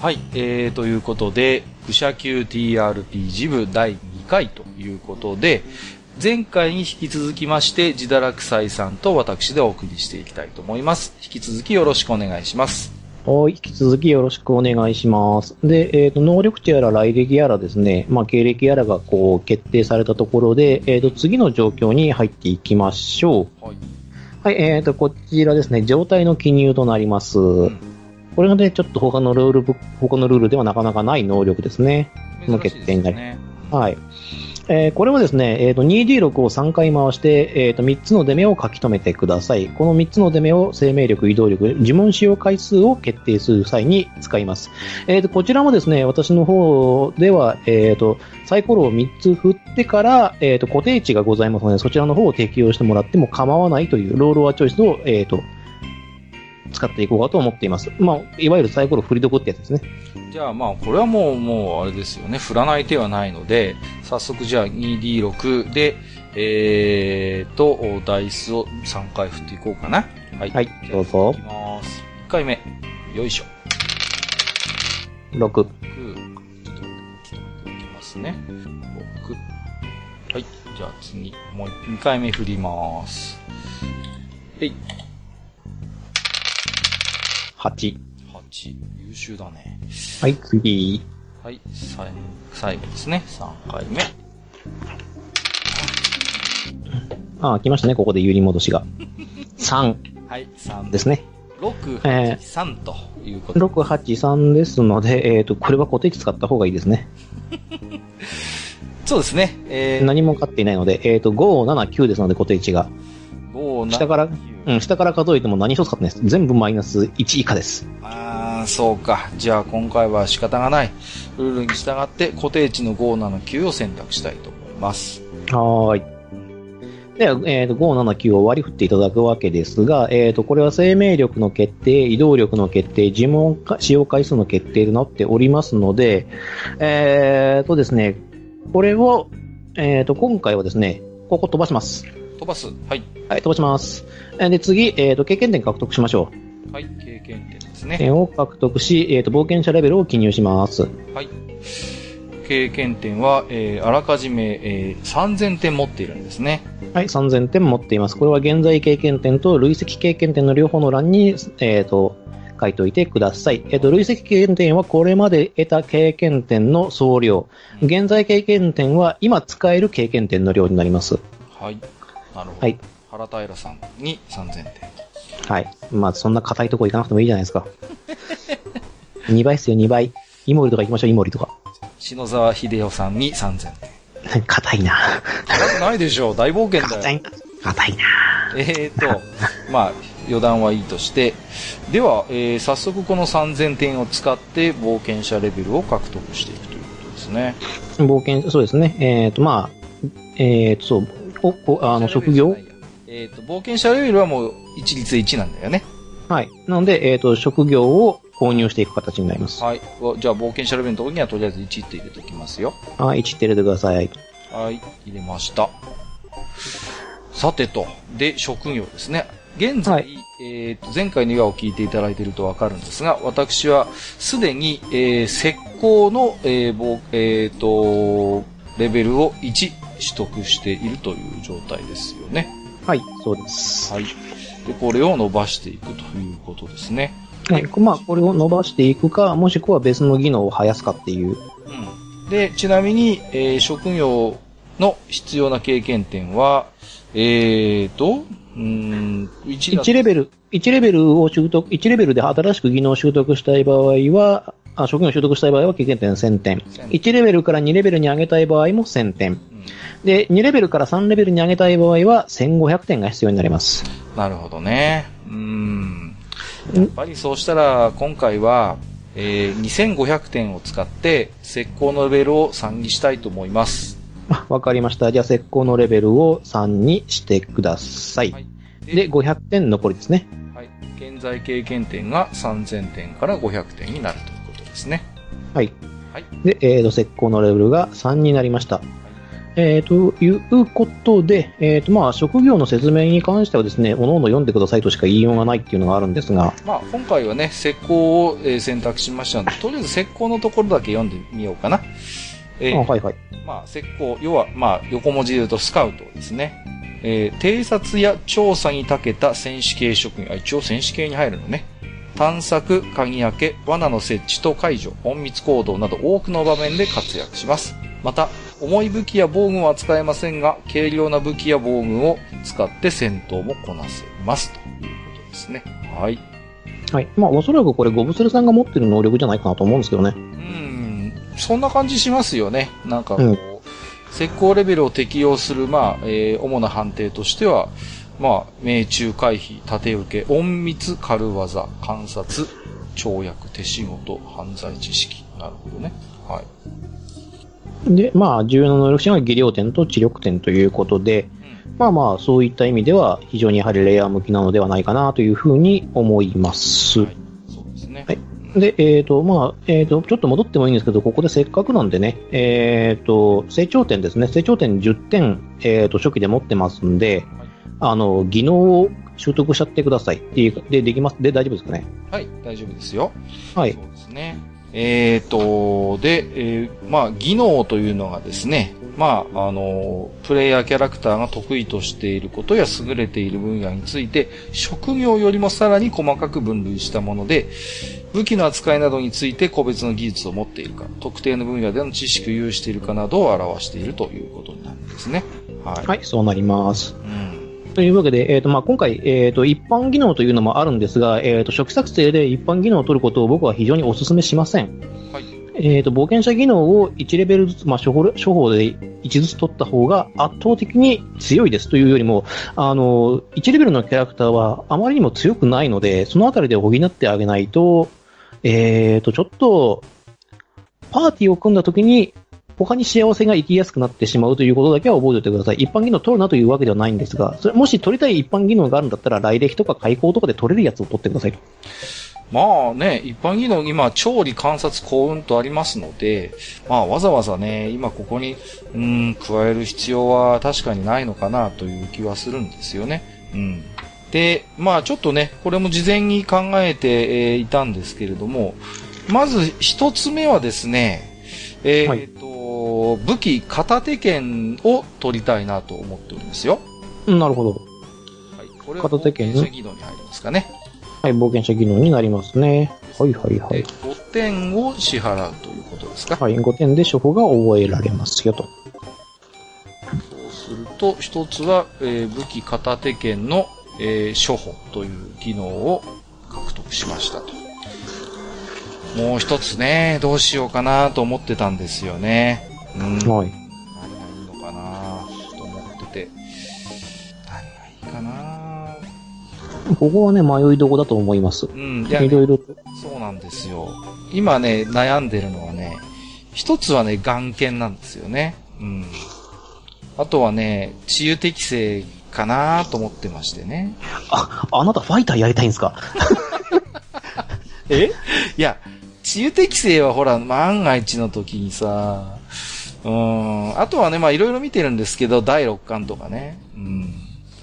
はい、えー、ということで、愚者級 TRPG 部第2回ということで、前回に引き続きまして、自堕落斎さんと私でお送りしていきたいと思います。引き続きよろしくお願いします。はい、引き続きよろしくお願いします。で、えっ、と、能力値やら来歴やらですね、まあ、経歴やらがこう、決定されたところで、えっ、と、次の状況に入っていきましょう。はい。はい、えっ、と、こちらですね、状態の記入となります。これがね、ちょっと他のルールブ、他のルールではなかなかない能力ですね。この決定になりね。はい。えーこれはですね、えっ、と、2D6 を3回回して、えっ、と、3つの出目を書き留めてください。この3つの出目を生命力、移動力、呪文使用回数を決定する際に使います。えっ、と、こちらもですね、私の方では、えっ、と、サイコロを3つ振ってから、えっ、と、固定値がございますので、そちらの方を適用してもらっても構わないというロールワーチョイスを、えっ、と、使っていこうかと思っています。まあ、いわゆるサイコロ振りどこってやつですね。じゃあまあ、これはもう、もう、あれですよね。振らない手はないので、早速じゃあ 2D6 で、えーと、ダイスを3回振っていこうかな。はい。はいどうぞいきます。1回目。よいしょ。6。6。ちょっと待っいきますね。6。はい。じゃあ次、もう2回目振ります。えい。8。8。優秀だね。はい、次。はい。最最後ですね。3回目。ああ、来ましたね、ここで揺り戻しが。3はい。3ですね。6、えー8、3ということで。6、8、3ですので、えっ、と、これは固定値使った方がいいですね。そうですね。えー、何も買っていないので、えっ、と、5、7、9ですので、固定値が。5、下から7うん、下から数えても何一つ買ってないです。全部マイナス1以下です。あー、そうか。じゃあ今回は仕方がない。ルールに従って固定値の5、7、9を選択したいと思います。はーい。では、えっ、と、5、7、9を割り振っていただくわけですが、えっ、と、これは生命力の決定、移動力の決定、呪文か使用回数の決定となっておりますので、えっ、とですね、これを、えっ、と、今回はですね、ここ飛ばします。飛ばす。はい。はい、飛ばします。えーで、次、えっ、と、経験点獲得しましょはい。経験点ですう。ね。点を獲得し、えっ、と、冒険者レベルを記入します。はい。経験点は、えー、あらかじめ、えー、3000点持っているんですね。はい、3000点持っています。これは現在経験点と累積経験点の両方の欄に、えっ、と、書いておいてください。えっ、と、累積経験点はこれまで得た経験点の総量。現在経験点は今使える経験点の量になります。はい。なるほど。はい。原平さんに3000点。はい。まあ、そんな硬いとこ行かなくてもいいじゃないですか。2倍っすよ、2倍。イモリとか行きましょう、イモリとか。篠沢秀夫さんに3000点。硬いな高くないでしょう。大冒険だよ。硬いな硬いなえーと、まあ、余談はいいとして、では、えー早速この3000点を使って冒険者レベルを獲得していくということですね。冒険、そうですね。えっ、と、まあ、えっ、と、そう、おこあの、職業？えーと、冒険者レベルはもう一律1なんだよね。はい。なので、えっ、と、職業を購入していく形になります。はい。わじゃあ冒険者レベルのところにはとりあえず1って入れておきますよ。はい、1って入れてください。はい、入れました。さてと、で、職業ですね。現在、はいえーと、前回の岩を聞いていただいているとわかるんですが、私はすでに、えー石膏の、えーぼえーと、レベルを1取得しているという状態ですよね。はい、そうです。はい。で、これを伸ばしていくということですね。はい、まあ、これを伸ばしていくか、もしくは別の技能を生やすかっていう。うん。で、ちなみに、えー職業の必要な経験点は、えーと、うーん、1だ1レベル、1レベルを習得、1レベルで新しく技能を習得したい場合は、あ職業を習得したい場合は経験点1000点。1レベルから2レベルに上げたい場合も1000点。うんで、2レベルから3レベルに上げたい場合は1500点が必要になります。なるほどね。うーん。やっぱりそうしたら、今回は、えー2500点を使って、石膏のレベルを3にしたいと思います。あわかりました。じゃあ、石膏のレベルを3にしてください。はいで、500点残りですね。はい。現在経験点が3000点から500点になるということですね。はい。はい。で、えーと、石膏のレベルが3になりました。えー、ということで、えーとまあ、職業の説明に関してはですね、おのおの読んでくださいとしか言いようがないっていうのがあるんですが、まあ、今回はね、石膏を、えー選択しましたので、とりあえず石膏のところだけ読んでみようかな。えーあはいはい。まあ、石膏、要は、まあ、横文字で言うとスカウトですね。えー偵察や調査に長けた戦士系職員。あ、一応戦士系に入るのね。探索、鍵開け、罠の設置と解除、隠密行動など多くの場面で活躍します。また、重い武器や防具は使えませんが、軽量な武器や防具を使って戦闘もこなせます。ということですね。はい。はい。まあ、おそらくこれ、ゴブスレさんが持ってる能力じゃないかなと思うんですけどね。うん、そんな感じしますよね。なんかこう、うん石膏レベルを適用する、まあ、えー主な判定としては、まあ、命中回避、縦受け、隠密、軽技、観察、跳躍、手仕事、犯罪知識。なるほどね。はい。で、まあ、重要な能力値が技量点と知力点ということで、まあまあ、そういった意味では、非常にやはりレイヤー向きなのではないかなというふうに思います。はい。そうですね。はいで、えっ、と、まあ、えっ、と、ちょっと戻ってもいいんですけど、ここでせっかくなんでね、えっ、と、成長点ですね。成長点10点、えっ、と、初期で持ってますんで、あの、技能を習得しちゃってくださいっていうか、で、できます。で、大丈夫ですかね？はい、大丈夫ですよ。はいそうですね。えーと、で、えーまあ、技能というのがですね、まあ、あの、プレイヤーキャラクターが得意としていることや優れている分野について、職業よりもさらに細かく分類したもので、武器の扱いなどについて個別の技術を持っているか、特定の分野での知識を有しているかなどを表しているということになるんですね。はい。はい、そうなります。うん。というわけで、えっ、と、まあ、今回、えっ、と、一般技能というのもあるんですが、えっ、と、初期作成で一般技能を取ることを僕は非常にお勧めしません。はい。えっ、と、冒険者技能を1レベルずつ、まあ、処方処方で1ずつ取った方が圧倒的に強いですというよりも、あの、1レベルのキャラクターはあまりにも強くないので、そのあたりで補ってあげないと、えっ、と、ちょっと、パーティーを組んだ時に、他に幸せが生きやすくなってしまうということだけは覚えておいてください。一般技能取るなというわけではないんですが、それもし取りたい一般技能があるんだったら、来歴とか開口とかで取れるやつを取ってくださいと。まあね、一般技能、今、調理、観察、幸運とありますので、まあわざわざね、今ここに、うん、加える必要は確かにないのかなという気はするんですよね。うん。で、まあちょっとね、これも事前に考えて、えーいたんですけれども、まず一つ目はですね、えーはいと、武器片手剣を取りたいなと思っておりますよ。うんなるほど。はい。これは片手剣？冒険者技能に入りますかね。はい、冒険者技能になりますね。はいはいはで、い。5点を支払うということですか？はい、5点で処方が覚えられますよと。そうすると、一つは、えー武器片手剣の、えー処方という技能を獲得しましたと。もう一つね、どうしようかなと思ってたんですよね。うん。何がはい。いいのかなと思ってて。何がいいかなここはね、迷いどこだと思います。うん。いや、いろいろと。そうなんですよ。今ね、悩んでるのはね、一つはね、眼剣なんですよね。うん。あとはね、治癒適性かなと思ってましてね。あ、あなたファイターやりたいんですか？え？いや、治癒適性はほら、万が一の時にさ、うん。あとはね、まあいろいろ見てるんですけど、第6巻とかね。うん。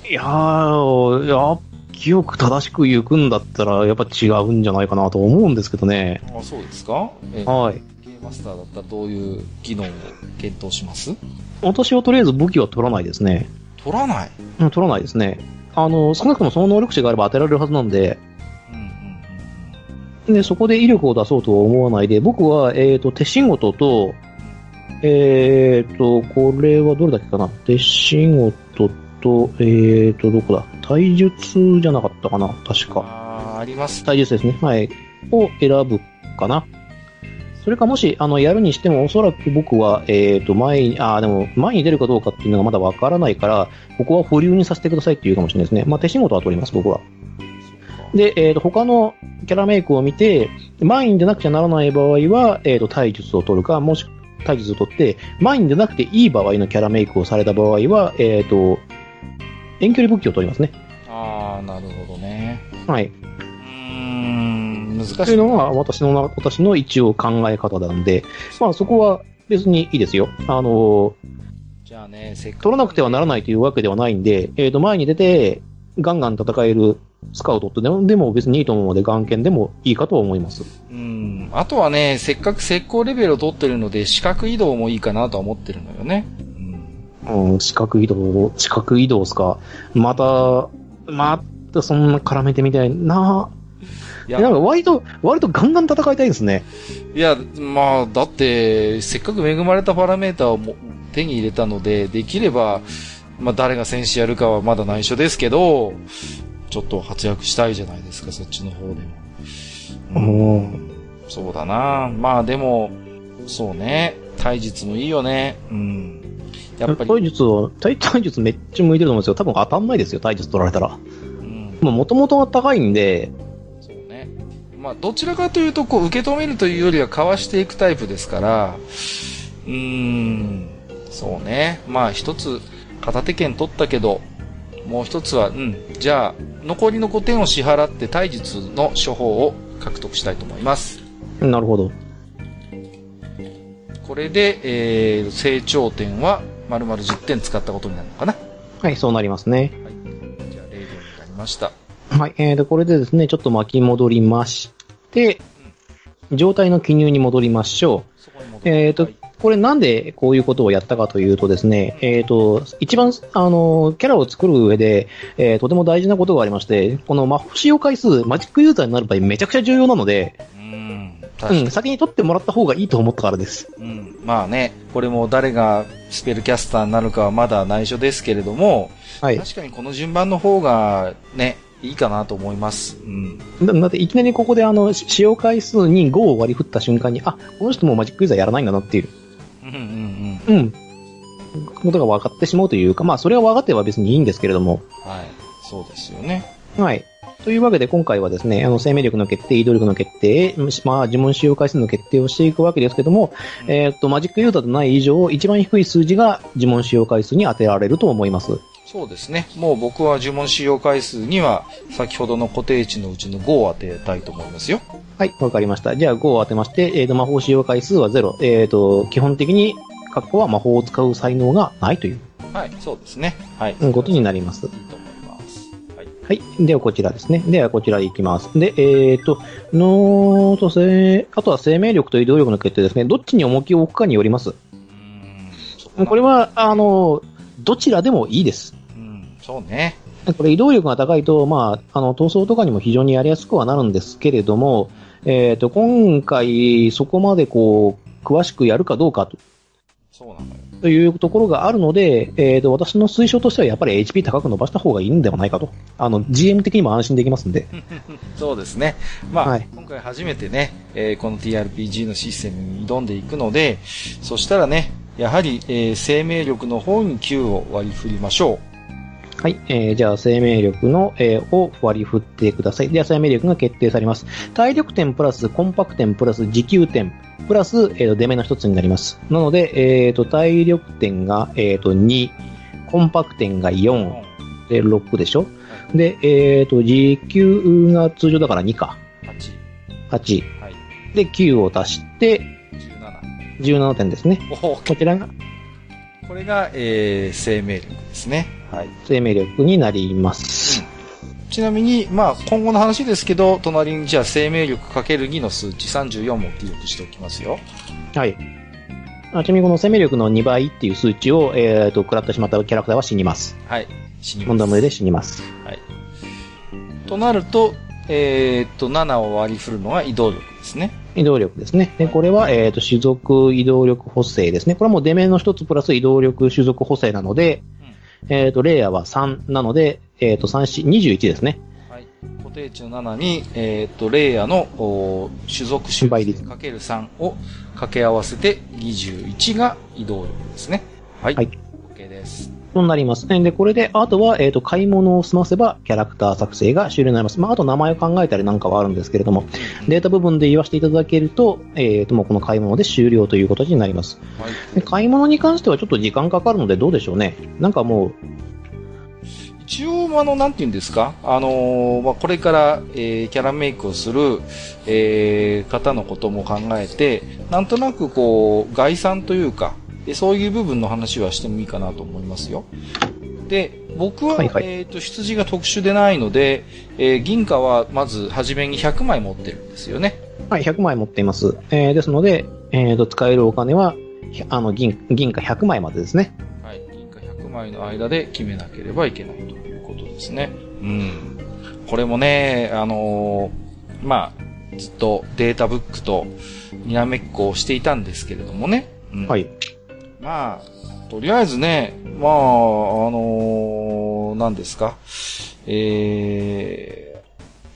いやー、いや、記憶正しく行くんだったら、やっぱ違うんじゃないかなと思うんですけどね。あ、そうですか？え、はい。ゲーマスターだったらどういう技能を検討します？私はとりあえず武器は取らないですね。取らない？うん、取らないですね。あの、少なくともその能力値があれば当てられるはずなんで、で、そこで威力を出そうとは思わないで、僕は、えっ、と、手仕事と、えっ、と、これはどれだっけかな？手仕事と、えっ、と、どこだ？体術じゃなかったかな？確か。あーあります。体術ですね。はい。を選ぶかな？それかもし、あの、やるにしても、おそらく僕は、えっ、と、前に、あーでも、前に出るかどうかっていうのがまだわからないから、ここは保留にさせてくださいっていうかもしれないですね。まあ、手仕事は取ります、僕は。で、えっ、と、他のキャラメイクを見て、前に出なくちゃならない場合は、えっ、と、体術を取るか、もし、体術を取って、前に出なくていい場合のキャラメイクをされた場合は、えっ、と、遠距離武器を取りますね。ああ、なるほどね。はい。うーん、難しい。というのが私のな、私の一応考え方なんで、まあそこは別にいいですよ。あの、じじゃあね、せっかく。取らなくてはならないというわけではないんで、えっ、と、前に出て、ガンガン戦えるスカウトってでもでも別にいいと思うので、ガン剣でもいいかとは思います。うん。あとはね、せっかく石膏レベルを取ってるので、視覚移動もいいかなとは思ってるのよね。うん。うん、四角移動、四角移動ですか。また、またそんな絡めてみたいな。いなんか割と、割とガンガン戦いたいですね。いや、まあ、だって、せっかく恵まれたパラメータをも手に入れたので、できれば、まあ、誰が戦士やるかはまだ内緒ですけど、ちょっと活躍したいじゃないですか、そっちの方でも。うんそうだなまあでも、そうね、体術もいいよね。うん。やっぱり、体術を、体体術めっちゃ向いてると思うんですよ。多分当たんないですよ、体術取られたら。うん、もう元々が高いんで、そうね。まあ、どちらかというと、こう、受け止めるというよりは、かわしていくタイプですから、うーん、そうね。まあ、一つ、片手剣取ったけど、もう一つは、うん、じゃあ、残りの5点を支払って、体術の処方を獲得したいと思います。なるほど。これで、えー、成長点は、丸々10点使ったことになるのかな？はい、そうなりますね。はい。じゃあ、0点になりました。はい、えーと、これでですね、ちょっと巻き戻りまして、状態の記入に戻りましょそこに戻えーとはい、う。これなんでこういうことをやったかというとですね、えーと、一番、あの、キャラを作る上で、えーとても大事なことがありまして、この魔法使用回数、マジックユーザーになる場合めちゃくちゃ重要なので、うん。先に取ってもらった方がいいと思ったからです。うん。まあね、これも誰がスペルキャスターになるかはまだ内緒ですけれども、はい。確かにこの順番の方がね、いいかなと思います。うん。だだっていきなりここであの、し使用回数に5を割り振った瞬間に、あ、この人もうマジックユーザーやらないんだなっていう。うんうんうん。うん。ことが分かってしまうというか、まあ、それは分かってれば別にいいんですけれども。はい。そうですよね。はい。というわけで、今回はですね、あの、生命力の決定、移動力の決定、まあ、呪文使用回数の決定をしていくわけですけども、うんえーっと、マジックユーザーとない以上、一番低い数字が呪文使用回数に当てられると思います。そうですね。もう僕は呪文使用回数には、先ほどの固定値のうちの5を当てたいと思いますよ。はい、わかりました。じゃあ5を当てまして、えーっと、魔法使用回数は0。えーっと、基本的に、括弧は魔法を使う才能がないというはい。そうですね。はい。うんことになりますいいと思います。はい。はい。では、こちらですね。では、こちらでいきます。で、えーと、のーと、せあとは生命力と移動力の決定ですね。どっちに重きを置くかによります。うーん。これは、あの、どちらでもいいです。うん。そうね。これ移動力が高いと、まあ、あの、闘争とかにも非常にやりやすくはなるんですけれども、えーと、今回、そこまでこう、詳しくやるかどうかとそうなのよ。というところがあるので、えーと、私の推奨としてはやっぱり HP 高く伸ばした方がいいんではないかと。あの、GM 的にも安心できますんで。そうですね。まあ、はい今回初めてね、えーこの TRPG のシステムに挑んでいくので、そしたらね、やはり、えー生命力の方に9を割り振りましょはい。えー、じゃあ、生命力の、えーを割り振ってください。では、生命力が決定されます。体力点プラス、コンパク点プラス、持久点、プラス、えーと、出目の一つになります。なので、えーと、体力点が、えーと、2、コンパク点がう。4、で、6でしょで、えーと、持久が通常だから2か。8、8。はい、で、9を足して、17。17点ですね。こちらがこれが、えー生命力ですね。はい。生命力になります。ちなみに、まあ、今後の話ですけど、隣にじゃあ生命力かける2の数値34も記録しておきますよ。はい。あちなみにこの生命力の2倍っていう数値を、えーと、食らってしまったキャラクターは死にます。はい。死に問ます。題無で死にます。はい。となると、えーっと、7を割り振るのが移動力ですね。移動力ですね。で、これは、えっ、と、種族移動力補正ですね。これはもう出目の一つプラス移動力種族補正なので、えっ、と、レイヤーは3なので、えっ、と、3、4、21ですね。はい。固定値の7に、えーっと、レイヤーのお種族種倍率かける3を掛け合わせて21が移動力ですね。はい。はい OK です。となります。で、これで、あとは、えっ、と、買い物を済ませば、キャラクター作成が終了になります。まあ、あと名前を考えたりなんかはあるんですけれども、データ部分で言わせていただけると、えっ、と、もうこの買い物で終了ということになります。はい。で買い物に関してはちょっと時間かかるのでどうでしょうね。なんかもう、一応、あの、なんて言うんですか？あのーまあ、これから、えーキャラメイクをする、えー方のことも考えて、なんとなくこう、概算というか、でそういう部分の話はしてもいいかなと思いますよ。で、僕は、はいはいえっ、と、出自が特殊でないので、えー銀貨はまず初めに100枚持ってるんですよね。はい、100枚持っています。えーですので、えーと、使えるお金は、ひあの、銀、銀貨100枚までですね。はい。銀貨100枚の間で決めなければいけないということですね。うん。これもね、あのーまあ、ずっとデータブックとにらめっこをしていたんですけれどもね。うんはい。まあ、とりあえずね、まあ、あのー、何ですか？え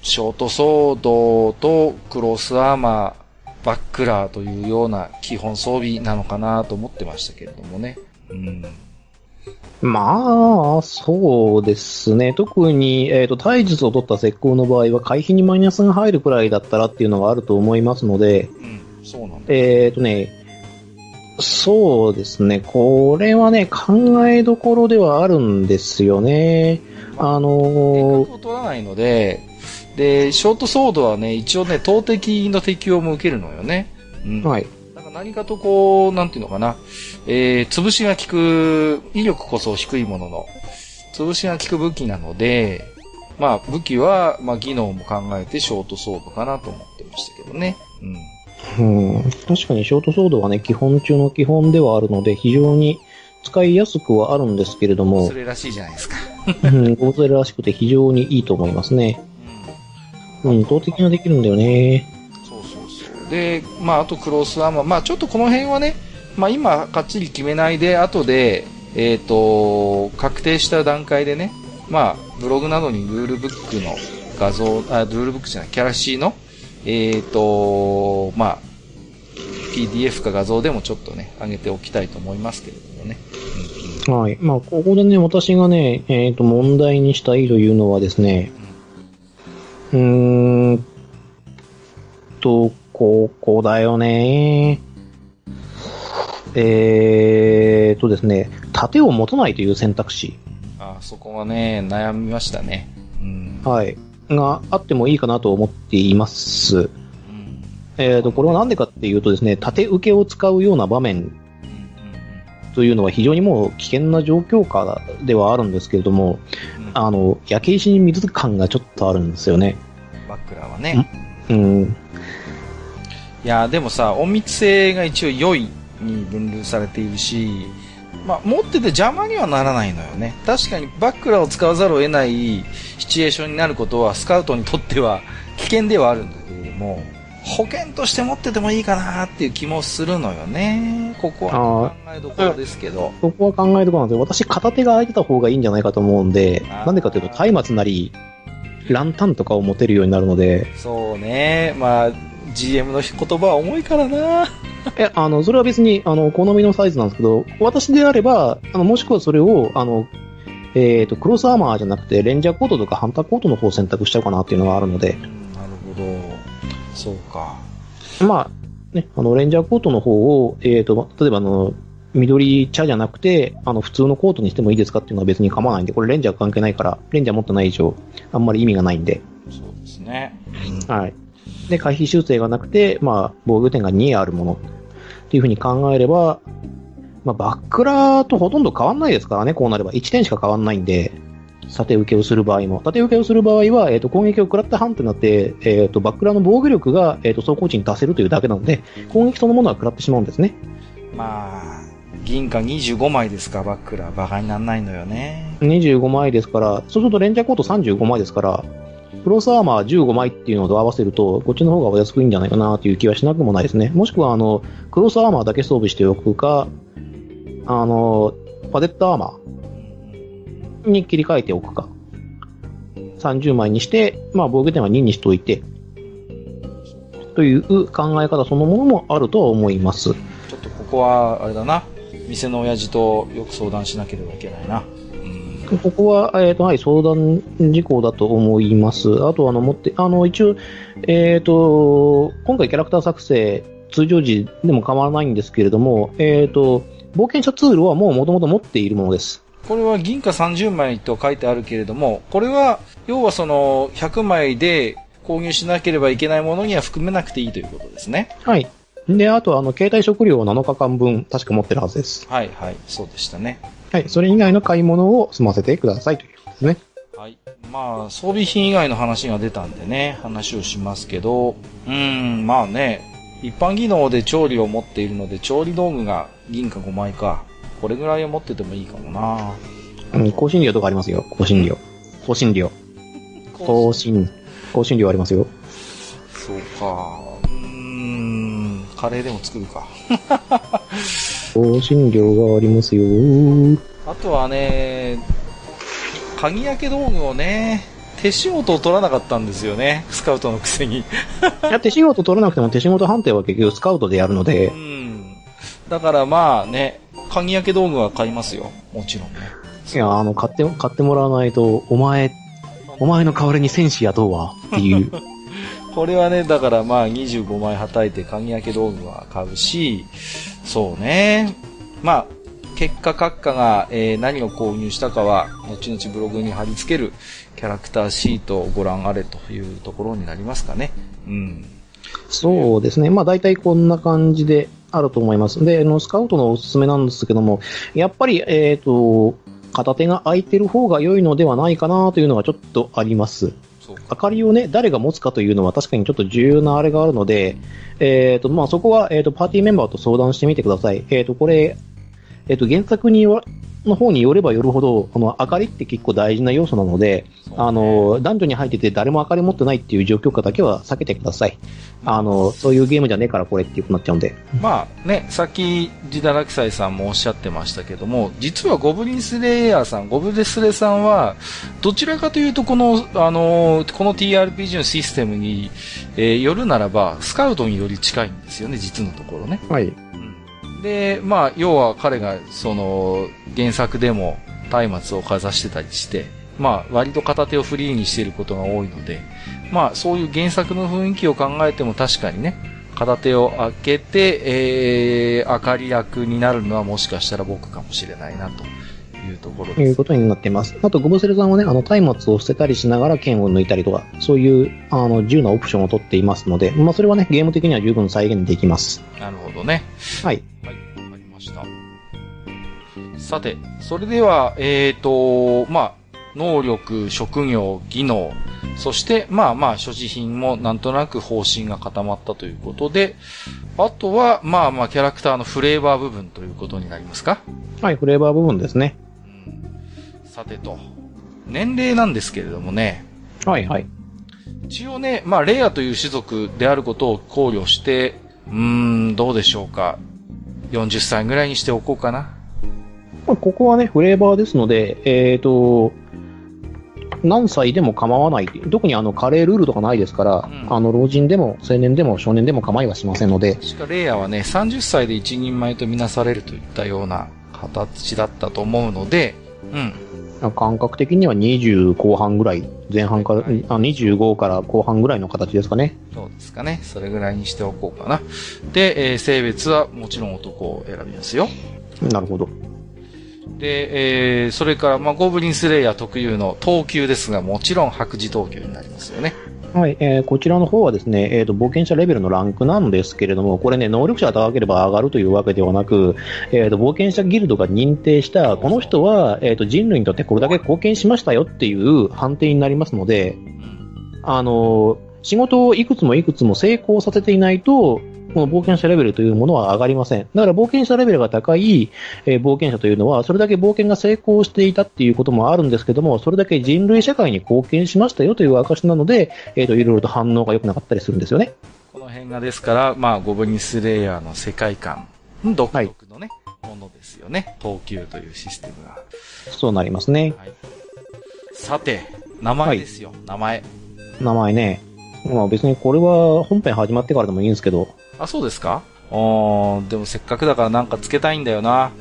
ー、ショートソードとクロスアーマー、バックラーというような基本装備なのかなと思ってましたけれどもね。うん。まあ、そうですね。特に、えっ、と、体術を取った石膏の場合は、回避にマイナスが入るくらいだったらっていうのがあると思いますので、うん、そうなんだ。えっ、とね、そうですね。これはね、考えどころではあるんですよね。あの変ー革を取らないので、で、ショートソードはね、一応ね、投擲の適用も受けるのよね。うん。はい。なんか何かとこう、なんていうのかな、えー、潰しが効く、威力こそ低いものの、潰しが効く武器なので、まあ武器は、まあ技能も考えてショートソードかなと思ってましたけどね。うん。うん、確かにショートソードはね、基本中の基本ではあるので、非常に使いやすくはあるんですけれどもそ、れらしいじゃないですか。うん、ゴーゼルらしくて非常にいいと思いますね。うん。うん、投擲ができるんだよね。そうそうそう。で、まああとクロスアーマー、まあちょっとこの辺はね、まあ今かっちり決めないで、後で、えっ、と、確定した段階でね、まあブログなどにルールブックの画像、あ、ルールブックじゃない、キャラシーの、えっ、と、まあ、PDF か画像でもちょっとね、上げておきたいと思いますけれどもね。はい。まあ、ここでね、私がね、えっ、と、問題にしたいというのはですね、うーんと、ここだよね。えーとですね、盾を持たないという選択肢、あそこはね、悩みましたね。うん。はい、があってもいいかなと思っています。うん。えーと、これはなんでかっていうとですね、盾受けを使うような場面というのは非常にもう危険な状況下ではあるんですけれども、うんうんあの、焼け石に水感がちょっとあるんですよね。バックラーはね。うん。いや、でもさ、隠密性が一応良いに分類されているし、まあ、持ってて邪魔にはならないのよね。確かにバックラーを使わざるを得ないシチュエーションになることはスカウトにとっては危険ではあるんだけれども、保険として持っててもいいかなっていう気もするのよね。ここは考えどころですけど。そこは考えるところなんで私片手が空いてた方がいいんじゃないかと思うんで、なんでかというと、松明なり、ランタンとかを持てるようになるので、そうね。まあ、GM の言葉は重いからな。え、あの、それは別に、あの、好みのサイズなんですけど、私であれば、あの、もしくはそれを、あの、えっ、と、クロスアーマーじゃなくて、レンジャーコートとかハンターコートの方を選択しちゃおうかなっていうのがあるのでう、んなるほど。そうか。まあ、ね、あの、レンジャーコートの方を、えっ、と、例えばあの、緑茶じゃなくて、あの、普通のコートにしてもいいですかっていうのは別に構わないんで、これレンジャー関係ないから、レンジャー持ってない以上、あんまり意味がないんで、そうですね。はい。で、回避修正がなくて、まあ、防御点が2あるものっていうふうに考えれば、まあ、バックラーとほとんど変わんないですからね、こうなれば。1点しか変わんないんで、縦受けをする場合も。縦受けをすする場合は、えっ、と、攻撃を食らった半となって、えっ、と、バックラーの防御力が、えっ、と、走行値に達せるというだけなので、攻撃そのものは食らってしまうんですね。まあ、銀貨25枚ですか、バックラー。バカになんないのよね。25枚ですから、そうするとレンジャーコート35枚ですから、クロスアーマー15枚っていうのと合わせると、こっちの方がお安くいいんじゃないかなという気はしなくもないですね。もしくは、あの、クロスアーマーだけ装備しておくか、あの、パデットアーマーに切り替えておくか。30枚にして、まあ防御点は2にしておいて、という考え方そのものもあるとは思います。ちょっとここは、あれだな。店の親父とよく相談しなければいけないな。うん。ここは、えっ、と、はい、相談事項だと思います。あと、あの、持って、あの、一応、えっ、と、今回キャラクター作成、通常時でも構わないんですけれども、えっ、と、冒険者ツールはもう元々持っているものです。これは銀貨30枚と書いてあるけれども、これは、要はその、100枚で購入しなければいけないものには含めなくていいということですね。はい。で、あと、あの、携帯食料を7日間分、確か持ってるはずです。はいはい、そうでしたね。はい。それ以外の買い物を済ませてくださいということですね。はい。まあ、装備品以外の話が出たんでね、話をしますけど、うーん、まあね、一般技能で調理を持っているので、調理道具が銀貨5枚か。これぐらいを持っててもいいかもなうん、香辛料とかありますよ。香辛料。香辛料。香辛、香辛料ありますよ。そうか。うーん、カレーでも作るか。香辛料がありますよ。あとはね、鍵開け道具をね、手仕事を取らなかったんですよね。スカウトのくせに。いや、手仕事取らなくても手仕事判定は結局スカウトでやるのうで、ん。だからまあね、鍵開け道具は買いますよ。もちろんね。いや、あの、買って、買ってもらわないと、お前、お前の代わりに戦士雇うわ、っていう。これはね、だからまあ25枚はたいて鍵開け道具は買うし、そうね。まあ、結果閣下が、えー何を購入したかは、後々ブログに貼り付けるキャラクターシートをご覧あれというところになりますかね。うん。そうですね。まあ大体こんな感じであると思います。で、スカウトのおすすめなんですけども、やっぱり、えっ、と、片手が空いてる方が良いのではないかなというのがちょっとあります。明かりをね、誰が持つかというのは確かにちょっと重要なあれがあるので、えっ、と、まあそこは、えっ、と、パーティーメンバーと相談してみてください。えっ、と、これ、えっ、と、原作には、の方によればよるほど、この明かりって結構大事な要素なので、あの、男女に入ってて誰も明かり持ってないっていう状況下だけは避けてください。あの、そういうゲームじゃねえからこれっていうことになっちゃうんで。まあね、さっき、ジダラクサイさんもおっしゃってましたけども、実はゴブリンスレイヤーさん、ゴブレスレさんは、どちらかというと、この、あの、この TRPG のシステムに、えーよるならば、スカウトにより近いんですよね、実のところね。はい。で、まあ、要は彼が、その、原作でも、松明をかざしてたりして、まあ、割と片手をフリーにしていることが多いので、まあ、そういう原作の雰囲気を考えても確かにね、片手を開けて、えー、明かり役になるのはもしかしたら僕かもしれないな、と。いうところ。ということになっています。あと、ゴブセルさんはね、あの、松明を捨てたりしながら剣を抜いたりとか、そういう、あの、自由なオプションを取っていますので、まあ、それはね、ゲーム的には十分再現できます。なるほどね。はい。はい、わかりました。さて、それでは、えーと、まあ、能力、職業、技能、そして、まあまあ、所持品もなんとなく方針が固まったということで、あとは、まあまあ、キャラクターのフレーバー部分ということになりますか？はい、フレーバー部分ですね。うんさてと、年齢なんですけれどもね、はい、はい。一応ね、まあ、レイヤという種族であることを考慮して、うーん、どうでしょうか。40歳ぐらいにしておこうかな。まあここはね、フレーバーですので、えっ、と、何歳でも構わない。特にあの、カレールールとかないですから、うんあの、老人でも青年でも少年でも構いはしませんので、確かレイヤはね、30歳で一人前とみなされるといったような形だったと思うので、うん。感覚的には20後半ぐらい、前半から、はいあ25から後半ぐらいの形ですかね。そうですかね。それぐらいにしておこうかな。で、えー性別はもちろん男を選びますよ。なるほど。で、えーそれから、まあ、ゴブリンスレイヤー特有の等級ですが、もちろん白磁等級になりますよね。はい、えーこちらの方はですね、えっ、と、冒険者レベルのランクなんですけれども、これね、能力者が高ければ上がるというわけではなく、えっ、と、冒険者ギルドが認定した、この人は、えっ、と、人類にとってこれだけ貢献しましたよっていう判定になりますので、うん。あの、仕事をいくつもいくつも成功させていないと、この冒険者レベルというものは上がりません。だから冒険者レベルが高い、えー冒険者というのは、それだけ冒険が成功していたっていうこともあるんですけども、それだけ人類社会に貢献しましたよという証なので、えっ、と、いろいろと反応が良くなかったりするんですよね。この辺がですから、まあ、ゴブリンスレイヤーの世界観、独特のね、ものですよね。等級というシステムが。そうなりますね。はい。さて、名前ですよ、名前。名前ね。まあ別にこれは本編始まってからでもいいんですけど、あ、そうですか？あーでもせっかくだからなんかつけたいんだよな。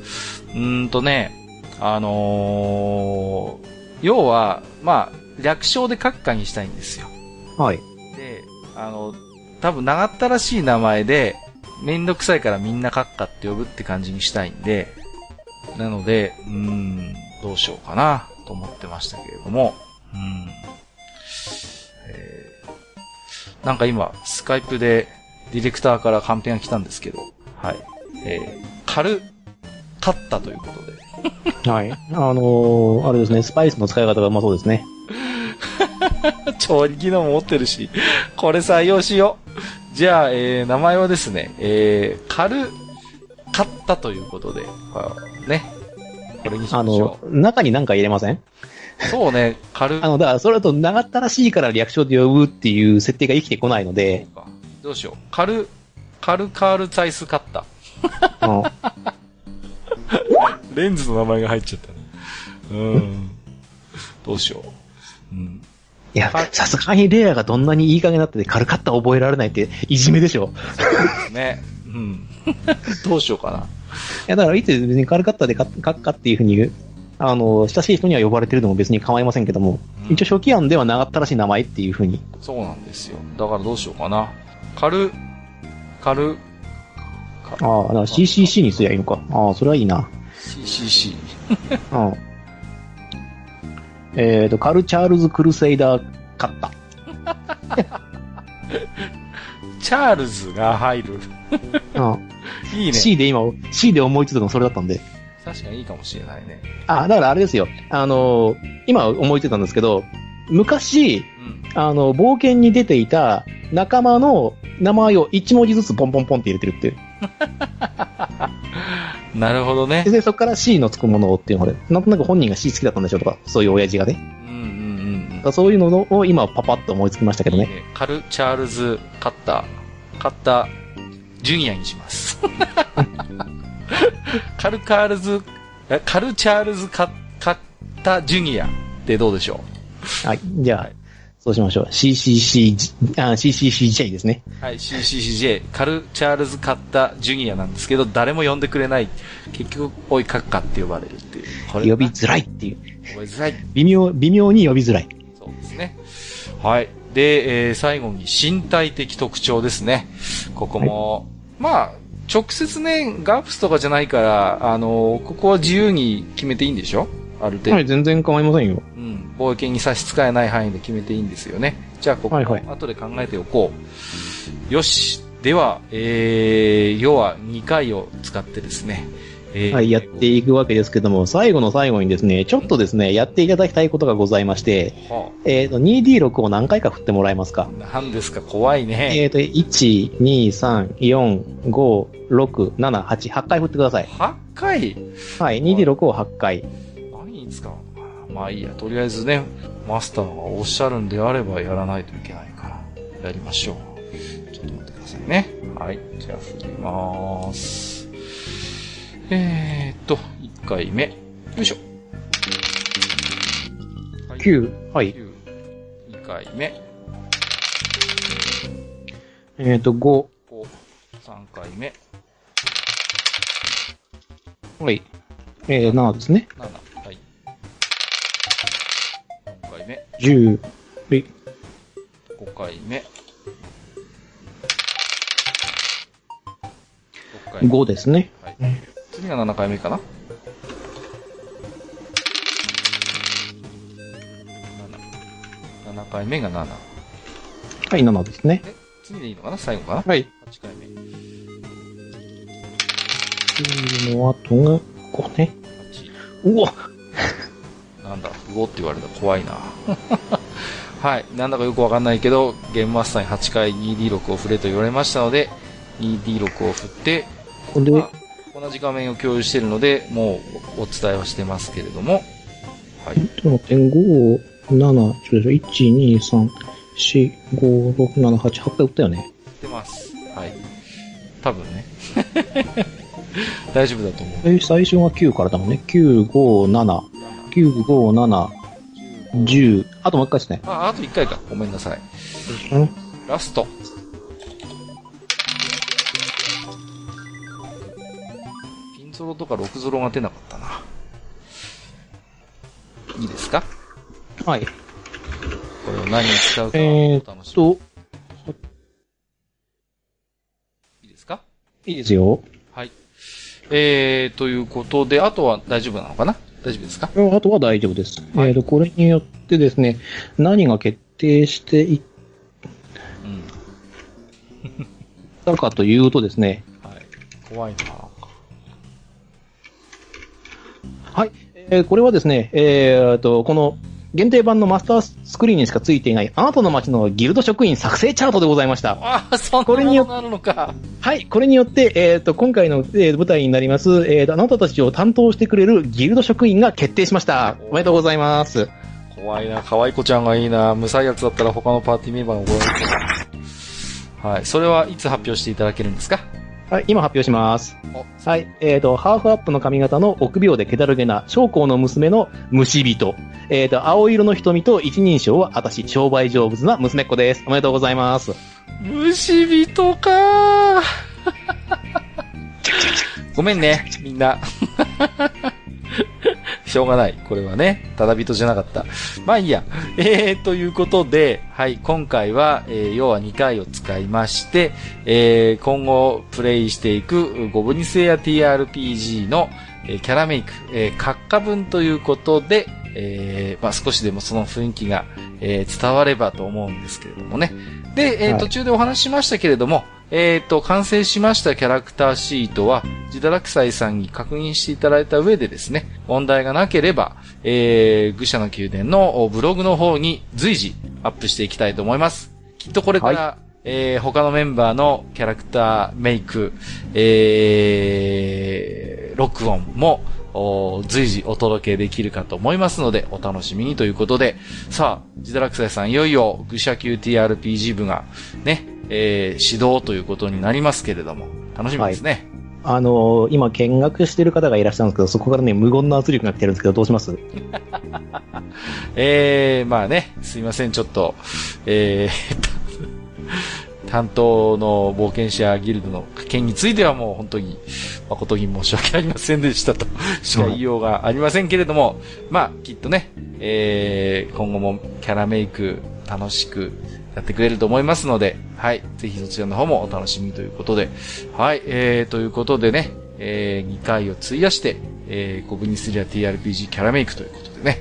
うーんとね、あのー、要は、まあ、略称で閣下にしたいんですよ。はい。で、あの、多分長ったらしい名前で、めんどくさいからみんな閣下って呼ぶって感じにしたいんで、なので、うーん、どうしようかな、と思ってましたけれども、うん。えーなんか今、スカイプでディレクターからカンペが来たんですけど、はい。えー、軽、勝ったということで。はい。あのーあれですね、スパイスの使い方がうまそうですね。調理機能も持ってるし、これ採用しよう。じゃあ、えー、名前はですね、えー、軽、買ったということで、あね。これにしあましょの、中に何か入れません？う。そうね、軽、あの、だから、それだと長ったらしいから略称で呼ぶっていう設定が生きてこないので、そうかどうしよう。軽、軽カールツァイスカッタうんー。レンズの名前が入っちゃったね。うん。どうしよう。うん。いやはい、さすがにレアがどんなにいい加減になってて軽かった覚えられないって、いじめでしょ。ね。うん。どうしようかな。いや、だから、いつ別に軽かったで書くかっていうふうに、あの、親しい人には呼ばれてるのも別に構いませんけども、うん一応初期案では長ったらしい名前っていうふうに。そうなんですよ。だからどうしようかな。軽、軽、かああ、だから CCC にすりゃいいのか。ああ、それはいいな。CCC。うん。えっ、と、カルチャールズ・クルセイダー・カッカ。チャールズが入る。うん。いいね。C で今、C で思いついたのそれだったんで。確かにいいかもしれないね。あ、だからあれですよ。あの今思いついたんですけど、昔、うん。あの、冒険に出ていた仲間の名前を1文字ずつポンポンポンって入れてるっていう。なるほどね。で、そこから C のつくものをっていうので、なんとなく本人が C 好きだったんでしょうとか、そういう親父がね。うんうんうんそういうのを今パパッと思いつきましたけうん。どね。いいね。カルチャールズ・カッター。カッター、ジュニアにします。カルカールズ、えカルチャールズカ・カッタ・ジュニアってどうでしょはい。じゃあ、そうしましょう。CCC、あ CCCJ ですね。うはい、CCCJ、カルチャールズ・カッタ・ジュニアなんですけど、誰も呼んでくれない。結局、おい、カッカって呼ばれるっていう。これ呼びづらいっていう。覚えづらい。微妙、微妙に呼びづらい。そうですね。はい。で、えー最後に身体的特徴ですね。ここも、まあ、直接ね、ガープスとかじゃないから、あのここは自由に決めていいんでしょ？ある程度。はい、全然構いませんよ。うん。冒険に差し支えない範囲で決めていいんですよね。じゃあ、ここ、はいはい後で考えておこう。よし。では、えー、要は2回を使ってですね。えーはい、やっていくわけですけども、最後の最後にですね、ちょっとですね、やっていただきたいことがございまして、はえっ、と、2D6 を何回か振ってもらえますか？あ、何ですか？怖いね。えっ、と、1、2、3、4、5、6、7、8、8回振ってください。8回？はい、2D6 を8回。何に使うのかなまあいいや、とりあえずね、マスターがおっしゃるんであればやらないといけないから、やりましょう。ちょっと待ってくださいね。はい、じゃあ振りまーす。えーっと、1回目。よいしょ。はい9、はい。9。2回目。えっ、と、5、5。3回目。はい。えー、7ですね。7。目。10、はい。5回目。6回目。5ですね。はい。次が7回目かな ?7。7回目が7。はい、7ですね。で、次でいいのかな？最後かな？はい。?8 回目。次の後が5ね。8。うわなんだ、不合って言われたら怖いな。はい。なんだかよくわかんないけど、ゲームマスターに8回 2D6 を振れと言われましたので、2D6 を振って、で、まあ同じ画面を共有しているので、もうお伝えはしてますけれども、はい。ちょっと待って、5、7、ちょっと1、2、3、4、5、6、7、8、8回打ったよね。出ます。はい。多分ね。大丈夫だと思う。え最初が9からだもんね。9、5、7、9、5、7、10。あともう一回ですね。あ、あと1回か。ごめんなさい。うん？ラスト。ピンゾロとか6ゾロが出なかったな。いいですか？はい。これを何に使うか楽しみ。と、いいですか？いいですよ。はい。えー、ということで、あとは大丈夫なのかな？大丈夫ですか？あとは大丈夫です。はいえっ、と、これによってですね、何が決定してい。ったかというとですね、はい。怖いなはい。えーこれはですね、えーと、この、限定版のマスタースクリーンにしかついていない、あなたの街のギルド職員作成チャートでございました。ああ、そんなこれによものがあるのか。はい。これによって、えーと、今回の、えー舞台になります、えーと、あなたたちを担当してくれるギルド職員が決定しました。おめでとうございます。怖いな、可愛い子ちゃんがいいな。無採用だったら他のパーティーメンバーが怒られるはい。それはいつ発表していただけるんですか？はい、今発表しますお。はい、えっ、と、ハーフアップの髪型の臆病で気だるげな、将校の娘の虫人。えっ、と、青色の瞳と一人称は、私、商売成仏な娘っ子です。おめでとうございます。虫人か ごめんね、みんな。しょうがない。これはね、ただ人じゃなかった。まあいいや。えー、ということで、はい、今回は、えー要は2回を使いまして、えー今後プレイしていくゴブニスエア TRPG の、えーキャラメイク、えー、閣下分ということで、えーまあ少しでもその雰囲気が、えー伝わればと思うんですけれどもね。で、えーはい途中でお話ししましたけれども、えっ、と、完成しましたキャラクターシートは、ジダラクサイさんに確認していただいた上でですね、問題がなければ、えー、愚者の宮殿のおブログの方に随時アップしていきたいと思います。きっとこれから、えー他のメンバーのキャラクターメイク、えー、録音も、お随時お届けできるかと思いますので、お楽しみにということで、さあ、ジダラクサイさん、いよいよ、愚者級 TRPG 部が、ね、えー、指導ということになりますけれども、楽しみですね。あのー今見学してる方がいらっしゃるんですけど、そこからね、無言の圧力が来てるんですけど、どうします？えー、まあね、すいません、ちょっと、えー、担当の冒険者ギルドの件についてはもう本当に誠に申し訳ありませんでしたとしか言いようがありませんけれども、まあきっとね、えー、今後もキャラメイク楽しくやってくれると思いますので、はい、ぜひそちらの方もお楽しみということで、はい、えー、ということでね、えー、2回を費やして、えー、コブニスリア TRPG キャラメイクということでね、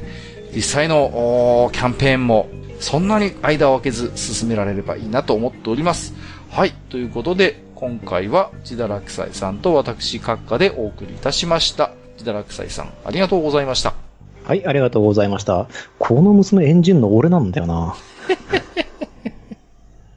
実際のキャンペーンもそんなに間を空けず進められればいいなと思っております。はい。ということで、今回はジダラクサイさんと私閣下でお送りいたしました。ジダラクサイさん、ありがとうございました。はい、ありがとうございました。この娘演じるの俺なんだよな。